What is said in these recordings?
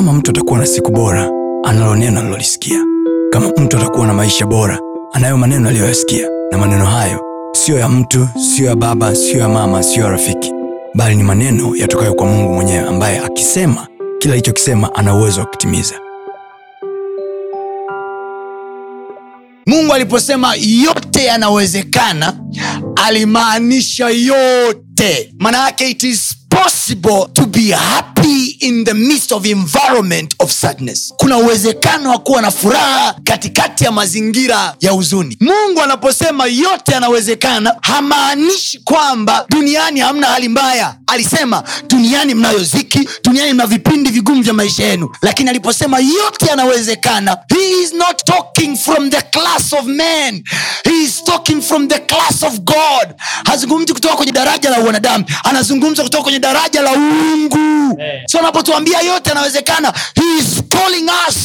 kama mtu atakuwa na siku bora analo neno alilolisikia kama mtu atakuwa na maisha bora anayo maneno aliyoyasikia. Na maneno hayo siyo ya mtu siyo ya baba siyo ya mama siyo ya rafiki. Bali ni maneno yatokayo kwa mungu mwenyewe ambaye akisema kila alichokisema ana uwezo wa kutimiza. Mungu aliposema yote yanawezekana alimaanisha yote. Maana yake it is possible to be happy in the midst of environment of sadness. Kuna uwezekano wa kuwa na furaha katikati ya mazingira ya huzuni. Mungu anaposema yote yanawezekana hamaanishi kwamba duniani hamna hali mbaya. Alisema duniani mnayo ziki duniani mna vipindi vigumu vya maisha yenu. Lakini aliposema yote yanawezekana he is not talking from the class of men. He is talking from the class of god. Hazungumzi kutoka kwenye daraja la wanadamu. Anazungumza kutoka kwenye daraja la uungu. So anapotuambia yote anawezekana he is calling us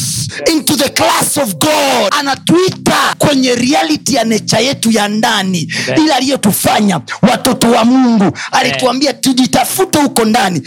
into the class of god. Anatuita kwenye reality ya necha yetu ya ndani ili aliyotufanya watoto wa mungu. Alituambia tujitafute huko ndani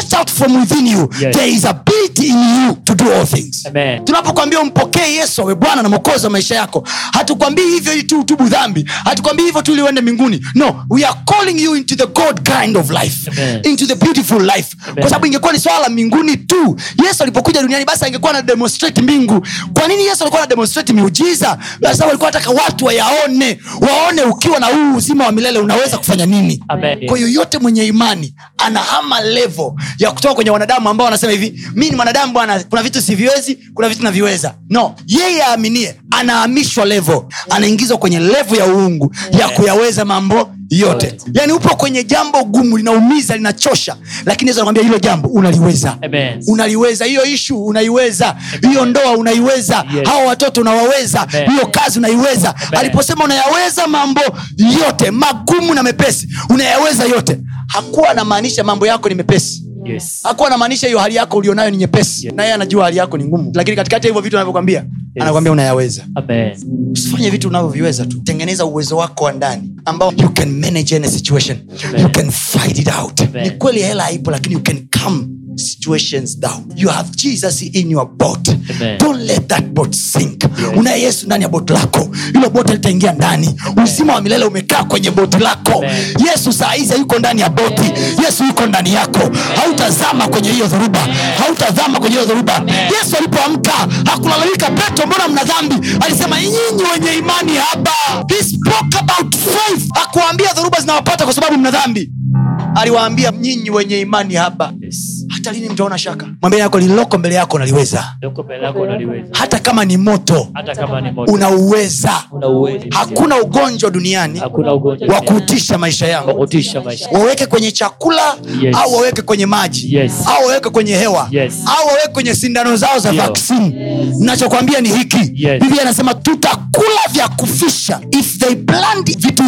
set out from within you Yes. there is ability in you to do all things. Tunapokwambia umpokee yesu awe bwana na mwokozi wa maisha yako hatukwambii hivyo ili tu utubu dhambi hatukwambii hivyo tu ili uende mbinguni. No we are calling you into the god kind of life Amen. into the beautiful life. Kwa sababu ingekuwa ni swala la mbinguni tu yesu alipokuja duniani basi angekuwa na demonstrate mbingu. Kwa nini yesu alikuwa na demonstrate miujiza? Kwa sababu alikuwa anataka watu wayaone waone ukiwa na huu uzima wa milele unaweza kufanya nini. Amen. kwa yoyote mwenye imani anahama levo ya kutoka kwenye wanadamu ambao wanasema hivi mi ni mwanadamu bwana kuna vitu siviwezi kuna vitu naviweza. No yeye aaminie anahamishwa levo anaingizwa kwenye levo ya uungu ya kuyaweza mambo yote. Yaani upo kwenye jambo gumu linaumiza linachosha lakini yesu anakwambia hilo jambo unaliweza. Amen. unaliweza. Hiyo ishu unaiweza. Hiyo ndoa unaiweza. Yes. hawa watoto unawaweza. Amen. hiyo kazi unaiweza. Aliposema unayaweza mambo yote magumu na mepesi unayaweza yote hakuwa anamaanisha mambo yako ni mepesi Yes. hakuwa anamaanisha hiyo hali yako ulionayo ni nyepesi. Yes. naye anajua hali yako ni ngumu. Lakini katikati ya hivyo vitu anavyokwambia anakwambia unayaweza. Usifanye vitu unavyoviweza tu. Tengeneza uwezo wako wa ndani ambao you can manage any situation. You can fight it out. Amen. ni kweli hela haipo lakini you can calm situations down. You have jesus in your boat. Amen. don't let that boat sink. Unaye yesu ndani ya boti lako. Hilo boti litaingia ndani. Uzima wa milele umekaa kwenye boti lako. Amen. yesu saa hizi yuko ndani ya boti yesu yuko ndani yako. Hautazama kwenye hiyo dhoruba. Hautazama kwenye hiyo dhoruba. Yesu alipoamka hakulalamika petro mbona mna dhambi? Alisema nyinyi wenye imani haba. He spoke about faith. Hakuwaambia dhoruba zinawapata kwa sababu mna dhambi. Aliwaambia nyinyi wenye imani haba. Yes. Hata lini mtaona shaka mwambie yako lililoko mbele yako unaliweza. hata kama ni moto moto. unauweza Una hakuna ugonjwa duniani wa kutisha maisha yangu waweke kwenye chakula Yes. au waweke kwenye maji Yes. au waweke kwenye hewa Yes. au waweke kwenye sindano zao za vaksini yes. nachokwambia ni hiki Yes. biblia anasema tutakula vya kufisha if they plant vitu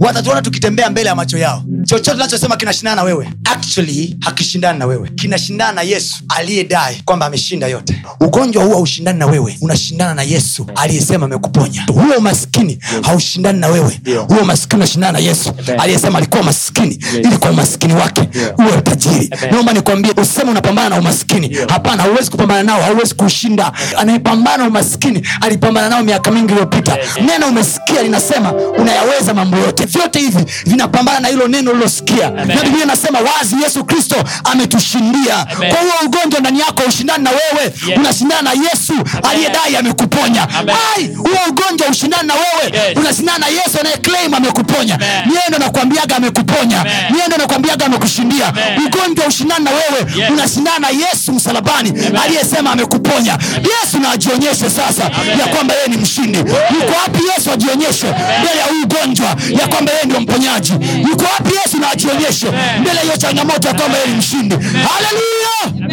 watatuona tukitembea mbele ya macho yao chochote nachosema kinashindana na wewe. Actually hakishindani na wewe. Kinashindana na yesu aliyedai kwamba ameshinda yote. Ugonjwa huu haushindani na wewe. Unashindana na yesu aliyesema amekuponya. Huo umaskini haushindani na wewe. Huo umaskini unashindana na yesu aliyesema alikuwa maskini ili kwa umaskini wake uwe tajiri naomba nikwambie useme unapambana na umaskini. Hapana hauwezi kupambana nao hauwezi kuushinda anayepambana umaskini alipambana nao miaka mingi iliyopita. Neno umesikia linasema unayaweza mambo yote. Vyote hivi vinapambana na hilo neno ulilosikia na biblia inasema wazi yesu kristo ametushindia. Amen. kwa huo ugonjwa ndani yako ushindani na wewe Yes. unashindana na yesu aliyedai amekuponya. Amen. huo ugonjwa ushindani na wewe Yes. unashindana na yesu anayeclaim amekuponya. Niendo nakwambiaga amekuponya. Niendo nakwambiaga amekushindia. Ugonjwa ushindani na wewe Yes. unashindana na yesu msalabani aliyesema amekuponya. Yesu na ajionyeshe sasa ya kwamba yeye ni mshindi. Yuko wapi yesu ajionyeshe? Mbele ya huu ugonjwa ya kwamba yeye ndio mponyaji. Yuko wapi yesu na ajionyeshe. Mbele hiyo changamoto ya kwamba yeye ni mshindi. Haleluya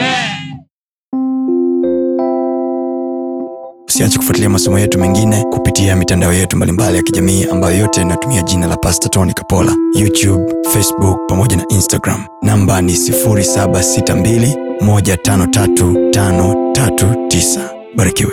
usiache kufuatilia masomo yetu mengine kupitia mitandao yetu mbalimbali ya kijamii ambayo yote inatumia jina la pasta tony kapola. Youtube facebook pamoja na instagram. Namba ni 762153539 barikiwe